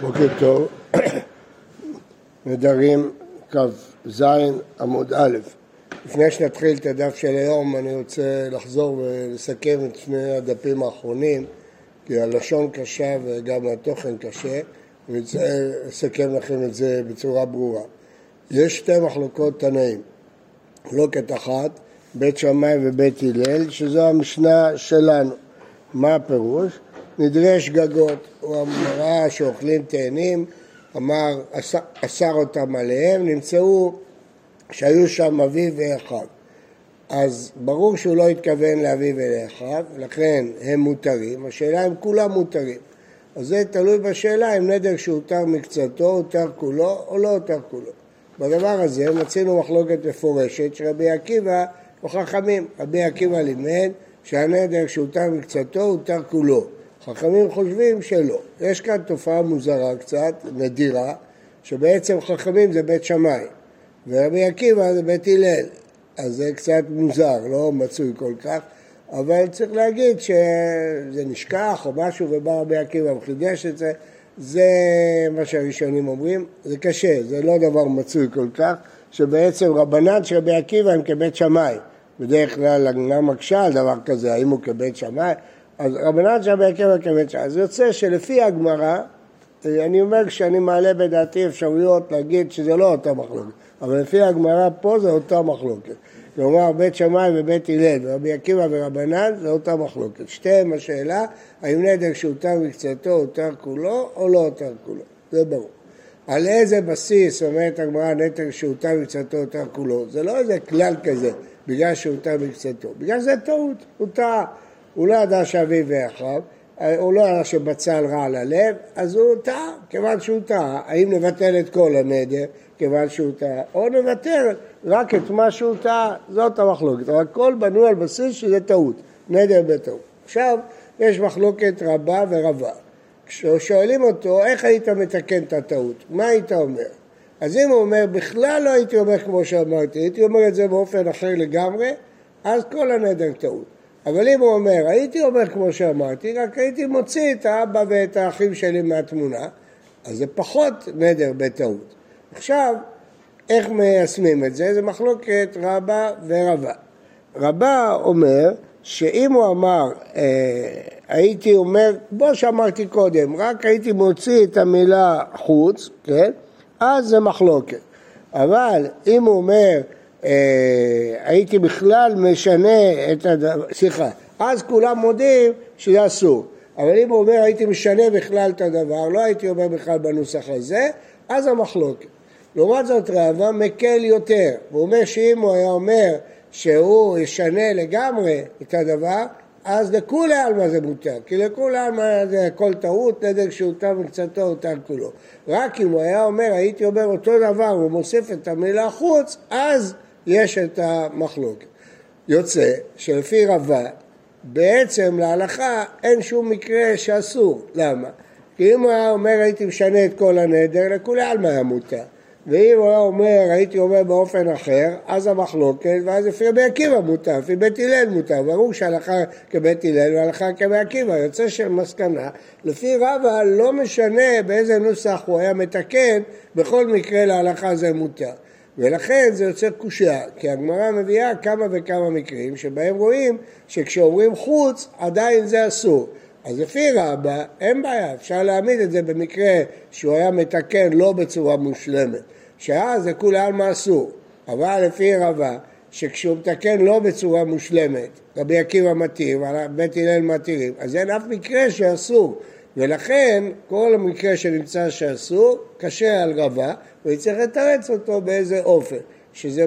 בוקר טוב, נדרים כ"ז עמוד א'. לפני שנתחיל את הדף של היום אני רוצה לחזור ולסכם את שני הדפים האחרונים כי הלשון קשה וגם התוכן קשה ואני רוצה לסכם לכם את זה בצורה ברורה. יש שתי מחלוקות תנאים, מחלוקת אחת, בית שמאי ובית הלל, שזו המשנה שלנו. מה הפירוש? נדרי שגגות, הוא אמרה שאוכלים תאנים, אמר, אסר אותם עליהם, נמצאו שהיו שם אביו ואחיו. אז ברור שהוא לא התכוון לאביו ולאחיו, לכן הם מותרים, השאלה אם כולם מותרים. אז זה תלוי בשאלה אם נדר שהותר מקצתו, הותר כולו או לא הותר כולו. בדבר הזה מצינו מחלוקת מפורשת שרבי עקיבא או חכמים. רבי עקיבא לימד שהנדר שהותר מקצתו הותר כולו. חכמים חושבים שלא. יש כאן תופעה מוזרה קצת, נדירה, שבעצם חכמים זה בית שמאי, ורבי עקיבא זה בית הלל. אז זה קצת מוזר, לא מצוי כל כך, אבל צריך להגיד שזה נשכח או משהו ובא רבי עקיבא וחידש את זה, זה מה שהראשונים אומרים, זה קשה, זה לא דבר מצוי כל כך, שבעצם רבנן של רבי עקיבא הם כבית שמאי. בדרך כלל הגמרא מקשה על דבר כזה, האם הוא כבית שמאי? אז רבנן רבי עקיבא כבית שמאי. אז יוצא שלפי הגמרא, אני אומר כשאני מעלה בדעתי אפשרויות להגיד שזה לא אותה מחלוקת, אבל לפי הגמרא פה זה אותה מחלוקת. כלומר בית שמאי ובית הלל ורבי עקיבא ורבנן זה אותה מחלוקת. שתיהם השאלה האם נדר שהותר מקצתו הותר כולו או לא הותר כולו, זה ברור. על איזה בסיס אומרת הגמרא נטר שהותר מקצתו הותר כולו? זה לא איזה כלל כזה, בגלל שהותר מקצתו, בגלל שזה טעות, הוא טעה. הוא לא ידע שאביו ואחיו, הוא לא ידע שבצל רע על הלב, אז הוא טעה, כיוון שהוא טעה. האם נבטל את כל הנדר, כיוון שהוא טעה, או נבטל רק את מה שהוא טעה, זאת המחלוקת. אבל הכל בנוי על בסיס שזה טעות, נדר בטעות. עכשיו, יש מחלוקת רבה ורבה. כששואלים אותו, איך היית מתקן את הטעות? מה היית אומר? אז אם הוא אומר, בכלל לא הייתי אומר כמו שאמרתי, הייתי אומר את זה באופן אחר לגמרי, אז כל הנדר טעות. אבל אם הוא אומר, הייתי אומר כמו שאמרתי, רק הייתי מוציא את האבא ואת האחים שלי מהתמונה, אז זה פחות נדר בטעות. עכשיו, איך מיישמים את זה? זה מחלוקת רבה ורבה. רבה אומר שאם הוא אמר, אה, הייתי אומר, כמו שאמרתי קודם, רק הייתי מוציא את המילה חוץ, כן? אז זה מחלוקת. אבל אם הוא אומר, הייתי בכלל משנה את הדבר, סליחה, אז כולם מודים שזה אסור. אבל אם הוא אומר הייתי משנה בכלל את הדבר, לא הייתי אומר בכלל בנוסח הזה, אז המחלוקת. לעומת זאת רעבה מקל יותר, הוא אומר שאם הוא היה אומר שהוא ישנה לגמרי את הדבר, אז לכולי עלמא זה מותר, כי לכולי עלמא זה הכל טעות, נדק שהותר מקצתו הותר כולו. רק אם הוא היה אומר, הייתי אומר אותו דבר, הוא מוסיף את המילה חוץ, אז יש את המחלוקת. יוצא שלפי רבה, בעצם להלכה אין שום מקרה שאסור. למה? כי אם הוא היה אומר הייתי משנה את כל הנדר, לכולי עלמא היה מותר. ואם הוא היה אומר, הייתי אומר באופן אחר, אז המחלוקת, ואז לפי רבי עקיבא מותר, לפי בית הלל מותר. ברור שהלכה כבית הלל והלכה כבית עקיבא. יוצא של מסקנה, לפי רבא לא משנה באיזה נוסח הוא היה מתקן, בכל מקרה להלכה זה מותר. ולכן זה יוצר קושייה, כי הגמרא מביאה כמה וכמה מקרים שבהם רואים שכשאומרים חוץ עדיין זה אסור. אז לפי רבא אין בעיה, אפשר להעמיד את זה במקרה שהוא היה מתקן לא בצורה מושלמת, שאז זה כולי עלמא אסור, אבל לפי רבא שכשהוא מתקן לא בצורה מושלמת, רבי עקיבא מתיר ובית הלל מתירים, אז אין אף מקרה שאסור, ולכן כל המקרה שנמצא שאסור, קשה על רבה, ויצטרך לתרץ אותו באיזה אופן, שזה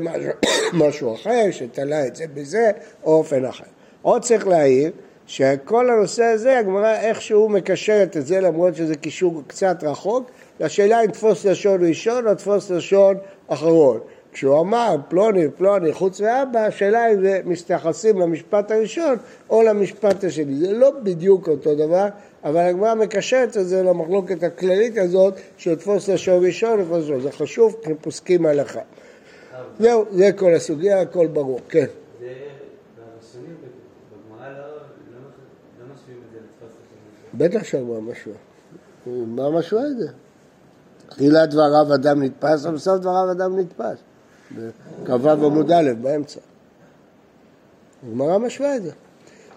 משהו אחר, שתלה את זה בזה, או אופן אחר. עוד צריך להעיר שכל הנושא הזה, הגמרא איכשהו מקשרת את זה, למרות שזה קישור קצת רחוק, לשאלה אם תפוס לשון ראשון או תפוס לשון אחרון. כשהוא אמר פלוני פלוני חוץ מאבא, השאלה אם זה מסתייחסים למשפט הראשון או למשפט השני. זה לא בדיוק אותו דבר, אבל הגמרא מקשרת את זה למחלוקת הכללית הזאת של תפוס לשון ראשון ותפוס לשון. זה חשוב כי פוסקים הלכה. זהו, זה כל הסוגיה, הכל ברור. כן. בטח שאמרה משהו. מה משהו את זה? תחילת דבריו אדם נתפס, ובסוף דבריו אדם נתפס. כ"ו עמוד א', באמצע. הגמרא משווה את זה.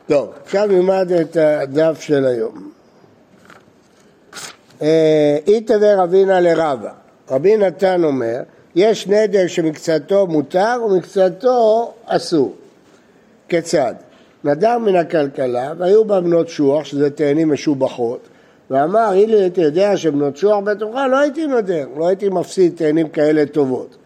טוב, עכשיו נלמד את הדף של היום. איתווה רבינה לרבה. רבי נתן אומר, יש נדר שמקצתו מותר ומקצתו אסור. כיצד? נדר מן הכלכלה והיו בה בנות שוח, שזה תאנים משובחות, ואמר, אילו הייתי יודע שבנות שוח בתוכה, לא הייתי נודר, לא הייתי מפסיד תאנים כאלה טובות.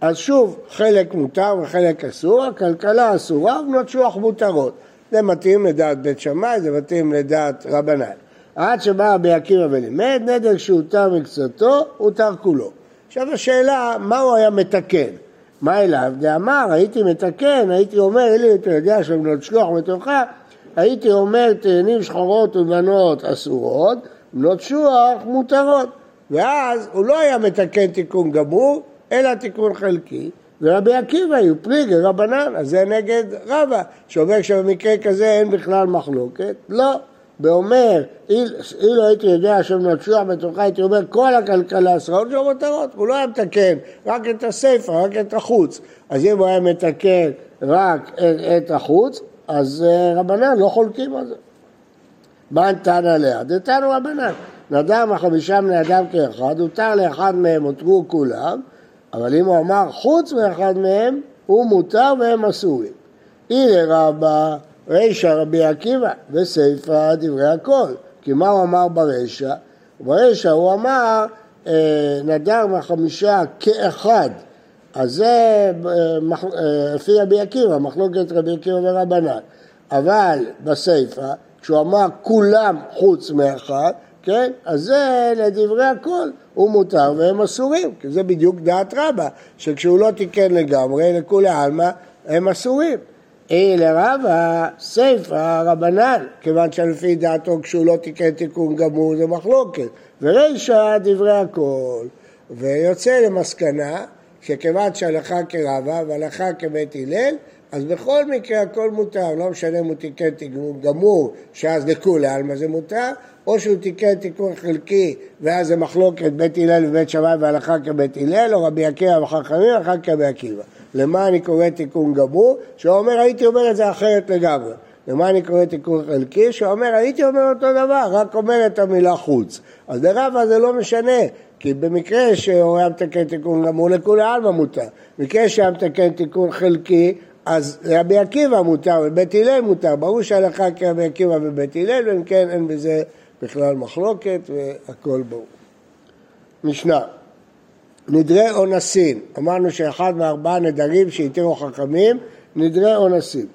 אז שוב, חלק מותר וחלק אסור, הכלכלה אסורה ובנות שוח מותרות. זה מתאים לדעת בית שמאי, זה מתאים לדעת רבנן. עד שבא רבי עקיבא ולימד, נדר שהותר מקצתו, הותר כולו. עכשיו השאלה, מה הוא היה מתקן? מה אליו? דאמר, הייתי מתקן, הייתי אומר, אלי, אתה יודע שבנות שלוח מתוכה, הייתי אומר תאנים שחורות ובנות אסורות, בנות שוח מותרות. ואז הוא לא היה מתקן תיקון גמור, אלא תיקון חלקי, ורבי עקיבא הוא פליגי רבנן, אז זה נגד רבא, שאומר שבמקרה כזה אין בכלל מחלוקת, לא. ואומר, אילו הייתי יודע שבנות שוח בתוכה, הייתי אומר כל הכלכלה עשרות של מותרות, הוא לא היה מתקן רק את הסיפא, רק את החוץ. אז אם הוא היה מתקן רק את, את החוץ, אז אה, רבנן לא חולקים על זה. מה נתן עליה? דתנו רבנן. נדם החמישה בני אדם כאחד, הותר לאחד מהם, הותרו כולם, אבל אם הוא אמר חוץ מאחד מהם, הוא מותר והם אסורים. הנה רבה רישא רבי עקיבא וסיפא דברי הכל. כי מה הוא אמר ברישא? ברישא הוא אמר אה, נדר מהחמישה כאחד. אז זה אה, אה, לפי רבי עקיבא, מחלוקת רבי עקיבא ורבנן. אבל בסיפא, כשהוא אמר כולם חוץ מאחד, כן? אז זה לדברי הכל, הוא מותר והם אסורים, כי זה בדיוק דעת רבה, שכשהוא לא תיקן לגמרי, לכולי עלמא, הם אסורים. אי לרבה סיפא רבנן, כיוון שלפי דעתו כשהוא לא תיקן תיקון גמור זה מחלוקת, ורישא דברי הכל, ויוצא למסקנה שכיוון שהלכה כרבה והלכה כבית הלל, אז בכל מקרה הכל מותר, לא משנה אם הוא תיקן תיקון גמור, שאז לכולי עלמא זה מותר, או שהוא תיקן תיקון חלקי ואז זה מחלוקת בית הלל ובית שמאי והלכה כבית הלל, או רבי עקיבא וחכמים והלכה כרבי עקיבא. למה אני קורא תיקון גמור? שהוא אומר הייתי אומר את זה אחרת לגמרי. למה אני קורא תיקון חלקי? שהוא אומר הייתי אומר אותו דבר, רק אומר את המילה חוץ. אז לרבה זה לא משנה, כי במקרה שהוא היה מתקן תיקון גמור לכולי עלמא מותר. במקרה שהיה מתקן תיקון חלקי אז רבי עקיבא מותר ובית הלל מותר, ברור שהלכה כרבי עקיבא ובית הלל, ואם כן אין בזה בכלל מחלוקת והכל ברור. משנה, נדרי אונסין, אמרנו שאחד מארבעה נדרים שהתירו חכמים, נדרי אונסין.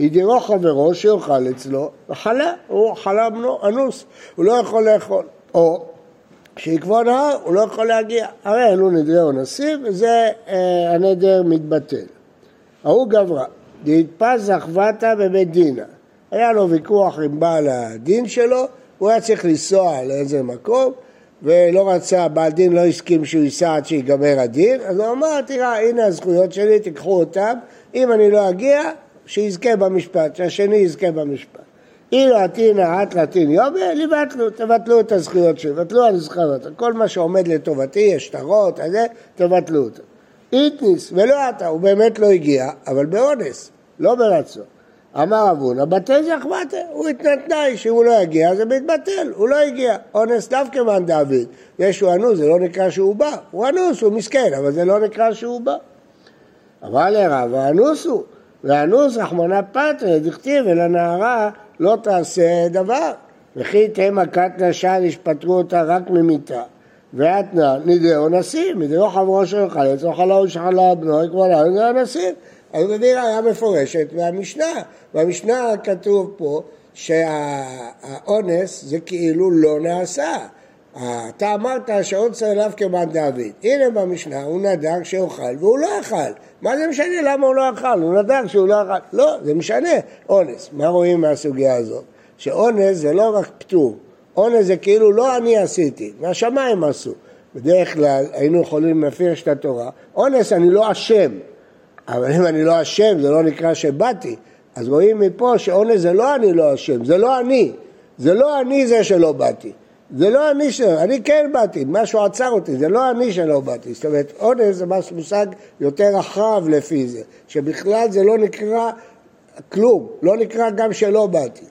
הדירו חברו שיאכל אצלו, וחלה, הוא חלה בנו אנוס, הוא לא יכול לאכול. או שיקבוע נהר, הוא לא יכול להגיע. הרי אלו נדרי אונסים, וזה אה, הנדר מתבטל. ההוא גברה, דהדפס זכבתה בבית דינה. היה לו ויכוח עם בעל הדין שלו, הוא היה צריך לנסוע לאיזה מקום, ולא רצה, בעל דין לא הסכים שהוא ייסע עד שיגמר הדין, אז הוא אמר, תראה, הנה הזכויות שלי, תיקחו אותן, אם אני לא אגיע, שיזכה במשפט, שהשני יזכה במשפט. אילו עתינא את לעתין יובל, לבטלו, תבטלו את הזכויות שלי, תבטלו על זכויות, כל מה שעומד לטובתי, השטרות, תבטלו אותו. איתניס ולא אתה, הוא באמת לא הגיע, אבל באונס, לא ברצון. אמר אבונה, בטל זה אחמתה, הוא התנה תנאי שאם הוא לא יגיע זה מתבטל, הוא לא הגיע. אונס דווקא מאן דוד, יש אנוס, זה לא נקרא שהוא בא, הוא אנוס, הוא מסכן, אבל זה לא נקרא שהוא בא. אמר לרב, האנוס הוא, והאנוס רחמנא פטרי, דכתיב אל הנערה לא תעשה דבר. וכי תהיה מכת נשן, ישפטרו אותה רק ממיתה. ואתנא נדרי אונסים, נדרי חברו של חלץ, או חלו שחלה בנו, כבר לא זה אונסים. אז מביא ראיה מפורשת מהמשנה. במשנה כתוב פה שהאונס זה כאילו לא נעשה. אתה אמרת שאונס עליו כמעט דוד. הנה במשנה הוא נדר שאוכל והוא לא אכל. מה זה משנה למה הוא לא אכל? הוא נדר שהוא לא אכל. לא, זה משנה. אונס. מה רואים מהסוגיה הזאת? שאונס זה לא רק פטור. אונס זה כאילו לא אני עשיתי, מהשמיים עשו. בדרך כלל היינו יכולים להפרש את התורה. אונס אני לא אשם. אבל אם אני לא אשם, זה לא נקרא שבאתי. אז רואים מפה שאונס זה לא אני לא אשם, זה לא אני. זה לא אני זה שלא באתי. זה לא אני ש... אני כן באתי, משהו עצר אותי, זה לא אני שלא באתי. זאת אומרת, אונס זה משהו מושג יותר רחב לפי זה, שבכלל זה לא נקרא כלום, לא נקרא גם שלא באתי.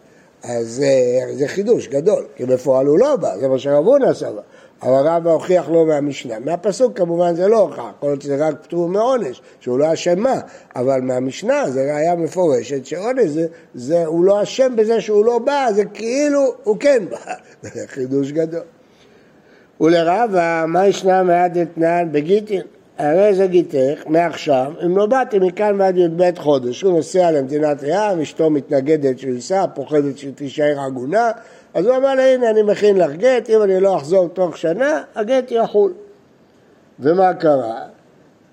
אז אה, זה חידוש גדול, כי בפועל הוא לא בא, זה מה שרב הונא סבר. אבל רבא הוכיח לו מהמשנה. מהפסוק כמובן זה לא הוכח, יכול להיות שזה רק פטור מעונש, שהוא לא אשם מה, אבל מהמשנה זה ראיה מפורשת שעונש זה, זה, הוא לא אשם בזה שהוא לא בא, זה כאילו הוא כן בא, זה חידוש גדול. ולרבא, מה ישנה מעד אתנן בגיטין? הרי זה גיתך מעכשיו, אם לא באתי מכאן ועד י"ב חודש, הוא נוסע למדינת ים, אשתו מתנגדת שהוא ייסע, פוחדת שתישאר עגונה, אז הוא אמר לה, הנה אני מכין לך גט, אם אני לא אחזור תוך שנה, הגט יחול. ומה קרה?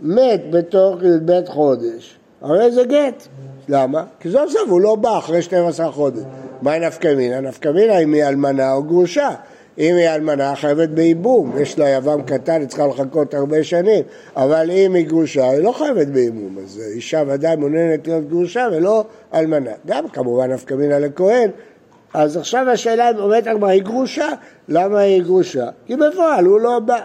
מת בתוך י"ב חודש, הרי זה גט. למה? כי סוף סוף הוא לא בא אחרי 12 חודש. מהי נפקא מינה? נפקא מינה אם היא אלמנה או גרושה. אם היא אלמנה חייבת בייבום, יש לה יבם קטן, היא צריכה לחכות הרבה שנים, אבל אם היא גרושה, היא לא חייבת בייבום, אז אישה ודאי מעוניינת להיות גרושה ולא אלמנה. גם כמובן נפקא מינה לכהן, אז עכשיו השאלה אם אומרת הגמרא, היא גרושה? למה היא גרושה? כי בפועל הוא לא בא.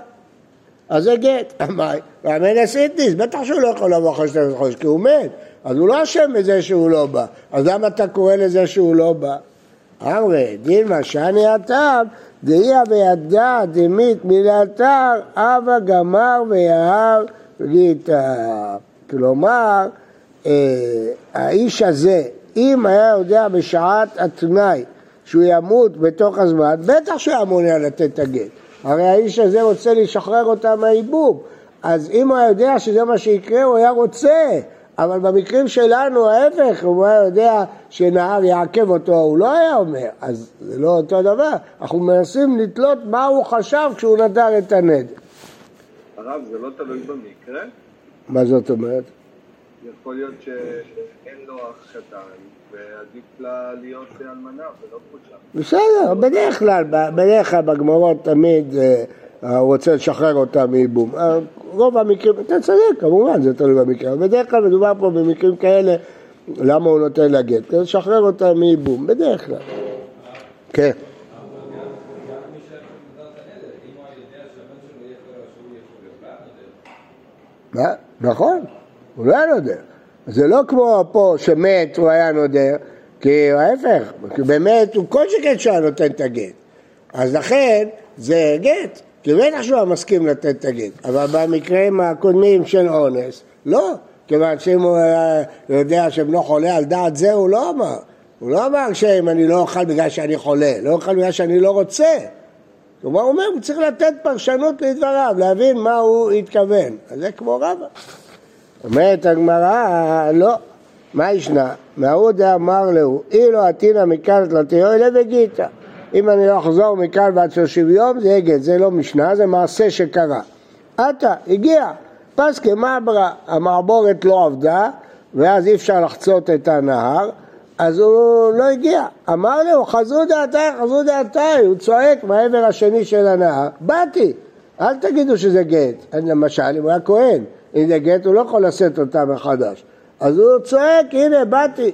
אז זה גט. אמר, ואמן הסיטיס, בטח שהוא לא יכול לבוא אחרי 12 חודש, כי הוא מת. אז הוא לא אשם בזה שהוא לא בא. אז למה אתה קורא לזה שהוא לא בא? אמרי, דילמה שאני הטעם, דהיה בידה דמית מילתר, אבא גמר ויהר גיטה. כלומר, אה, האיש הזה, אם היה יודע בשעת התנאי שהוא ימות בתוך הזמן, בטח שהוא היה מעוניין לתת את הגט. הרי האיש הזה רוצה לשחרר אותה מהייבום. אז אם הוא היה יודע שזה מה שיקרה, הוא היה רוצה. אבל במקרים שלנו ההפך, הוא היה יודע שנהר יעכב אותו, הוא לא היה אומר. אז זה לא אותו דבר. אנחנו מנסים לתלות מה הוא חשב כשהוא נדר את הנדר. הרב, זה לא תלוי במקרה? מה זאת אומרת? יכול להיות שאין לו אח קטן, ועדיף לה להיות אלמנה ולא גרושה. בסדר, בדרך כלל, בדרך כלל בגמרות תמיד אה, הוא רוצה לשחרר אותה מייבום. אה, רוב המקרים, אתה צודק, כמובן זה תלוי במקרה, בדרך כלל מדובר פה במקרים כאלה, למה הוא נותן לה גט? כדי לשחרר אותה מייבום, בדרך כלל. כן. מה? נכון, הוא לא היה נודר. זה לא כמו פה שמת הוא היה נודר, כי ההפך, באמת הוא כל שכן שהיה נותן את הגט. אז לכן זה גט, כי בטח שהוא היה מסכים לתת את הגט. אבל במקרים הקודמים של אונס, לא. כיוון שאם הוא יודע שבנו חולה על דעת זה, הוא לא אמר. הוא לא אמר שאם אני לא אוכל בגלל שאני חולה, לא אוכל בגלל שאני לא רוצה. כלומר, הוא אומר, הוא צריך לתת פרשנות לדבריו, להבין מה הוא התכוון. אז זה כמו רבא. אומרת הגמרא, לא. מה ישנה? מההוא דאמר לו, אילו עתינא מכאן תלתיו אלה וגיתא. אם אני לא אחזור מכאן ועד שלושים יום, זה אגד, זה לא משנה, זה מעשה שקרה. עתה, הגיע, פסקי מעברה, המעבורת לא עבדה, ואז אי אפשר לחצות את הנהר, אז הוא לא הגיע. אמר לו, חזרו דעתיי, חזרו דעתיי, הוא צועק מהעבר השני של הנהר, באתי. אל תגידו שזה גט. למשל, אם הוא היה כהן, זה גט הוא לא יכול לשאת אותה מחדש. אז הוא צועק, הנה באתי.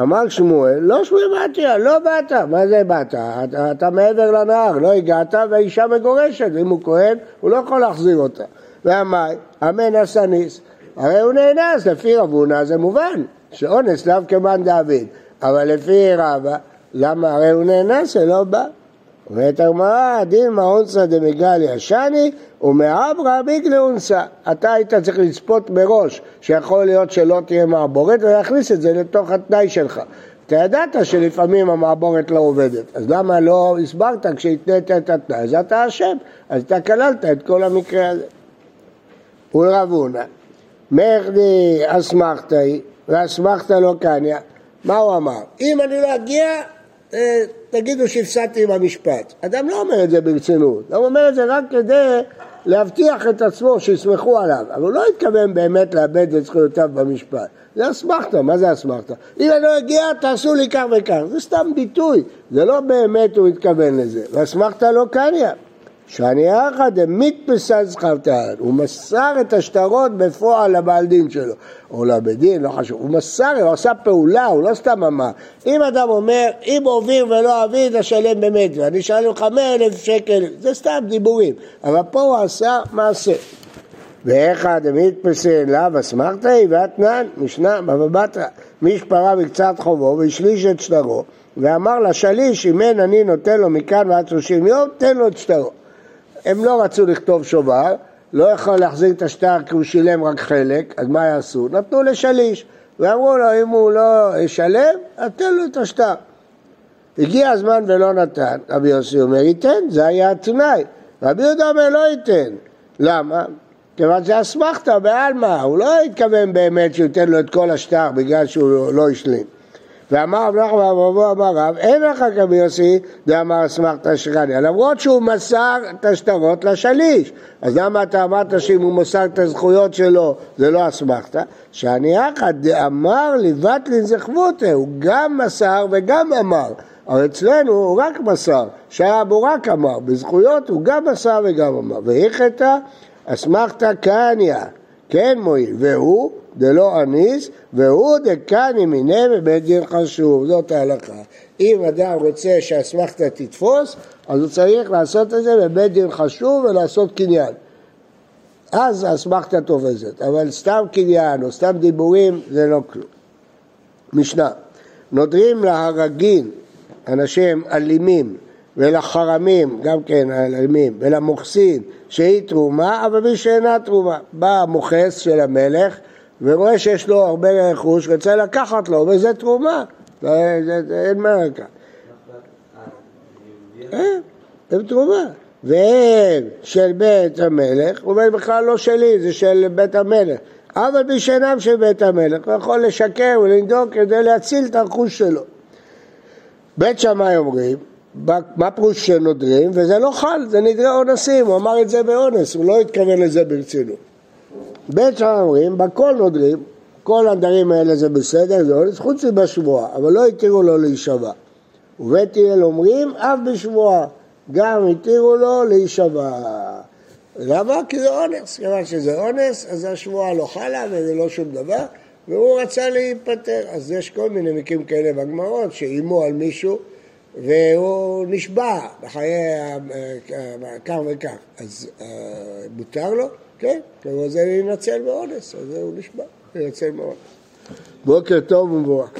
אמר שמואל, לא שמואל באתי, לא באת. מה זה באת? אתה, אתה מעבר לנהר, לא הגעת והאישה מגורשת. אם הוא כהן, הוא לא יכול להחזיר אותה. והמאי, אמן הסניס. הרי הוא נאנס, לפי רב הונא זה מובן, שאונס לאו כמאן דוד. אבל לפי רבא, למה הרי הוא נאנס, זה לא בא. אומרת הגמרא, דילמה אונסא דמגלי ישני ומעברה ביגלי אונסא. אתה היית צריך לצפות מראש שיכול להיות שלא תהיה מעבורת ולהכניס את זה לתוך התנאי שלך. אתה ידעת שלפעמים המעבורת לא עובדת, אז למה לא הסברת כשהתנית את התנאי? אז אתה אשם, אז אתה כללת את כל המקרה הזה. ולרב הונא, מרדי אסמכתאי ואסמכתא לא קניא, מה הוא אמר? אם אני לא אגיע, אה, תגידו שהפסדתי במשפט. אדם לא אומר את זה ברצינות, הוא אומר את זה רק כדי להבטיח את עצמו שיסמכו עליו, אבל הוא לא התכוון באמת לאבד את זכויותיו במשפט. זה אסמכתא, מה זה אסמכתא? אם אני לא אגיע, תעשו לי כך וכך. זה סתם ביטוי, זה לא באמת הוא התכוון לזה. ואסמכתא לא קניה. שאני אחא דמיתפסה זכרתן, הוא מסר את השטרות בפועל לבעל דין שלו, או לבית דין, לא חשוב, הוא מסר, הוא עשה פעולה, הוא לא סתם אמר. אם אדם אומר, אם עוביר ולא אביד, אשלם באמת, ואני אשלם לך מאה אלף שקל, זה סתם דיבורים, אבל פה הוא עשה מעשה. ואיכא דמיתפסה לאו אסמכתא, ואתנן, משנה בבא בתרא, מי שפרה בקצת חובו והשליש את שטרו, ואמר לשליש, אם אין אני נותן לו מכאן ועד שלושים יום, תן לו את שטרו. הם לא רצו לכתוב שובר, לא יכול להחזיר את השטר כי הוא שילם רק חלק, אז מה יעשו? נתנו לשליש, ואמרו לו, אם הוא לא ישלם, אז תן לו את השטר. הגיע הזמן ולא נתן, רבי יוסי אומר, ייתן, זה היה התנאי. רבי יהודה אומר, לא ייתן. למה? כיוון זה אסמכתא בעלמא, הוא לא התכוון באמת שהוא ייתן לו את כל השטר בגלל שהוא לא השלים. ואמר רב נחמן אבו אמר רב, אין לך כבי יוסי דאמר אסמכתא שרניה, למרות שהוא מסר את השטרות לשליש. אז למה אתה אמרת שאם הוא מסר את הזכויות שלו זה לא אסמכתא? שאני אחא דאמר לבטלין זכבותא, הוא גם מסר וגם אמר. אבל אצלנו הוא רק מסר, שהיה בו רק אמר, בזכויות הוא גם מסר וגם אמר. והיכתא אסמכתא קניא, כן מועיל, והוא דלא אניס, והוא דקני מיניה בבית דין חשוב, זאת ההלכה. אם אדם רוצה שהאסמכתא תתפוס, אז הוא צריך לעשות את זה בבית דין חשוב ולעשות קניין. אז האסמכתא תופסת, אבל סתם קניין או סתם דיבורים זה לא כלום. משנה, נודרים להרגין אנשים אלימים ולחרמים, גם כן אלימים, ולמוכסין שהיא תרומה, אבל מי שאינה תרומה. בא המוכס של המלך ורואה שיש לו הרבה רכוש, רוצה לקחת לו, וזה תרומה, אין מה לקחת. הם תרומה. והם של בית המלך, הוא אומר בכלל לא שלי, זה של בית המלך. אבל מי שאינם של בית המלך, הוא יכול לשקר ולנדוק כדי להציל את הרכוש שלו. בית שמאי אומרים, מה פירוש שנודרים? וזה לא חל, זה נדרי אונסים, הוא אמר את זה באונס, הוא לא התכוון לזה ברצינות. בית שם אומרים, בכל נודרים, כל הנדרים האלה זה בסדר, זה אונס, חוץ מבשבועה, אבל לא התירו לו להישבע. ובית הלל אומרים, אף בשבועה, גם התירו לו להישבע. למה? כי זה אונס, כיוון שזה אונס, אז השבועה לא חלה וזה לא שום דבר, והוא רצה להיפטר. אז יש כל מיני מקרים כאלה בגמרות, שאיימו על מישהו והוא נשבע בחיי כך וכך, אז אה, מותר לו? כן, הוא זה להינצל מאונס, אז הוא נשבע, להינצל מאונס. בוקר טוב ומבורך.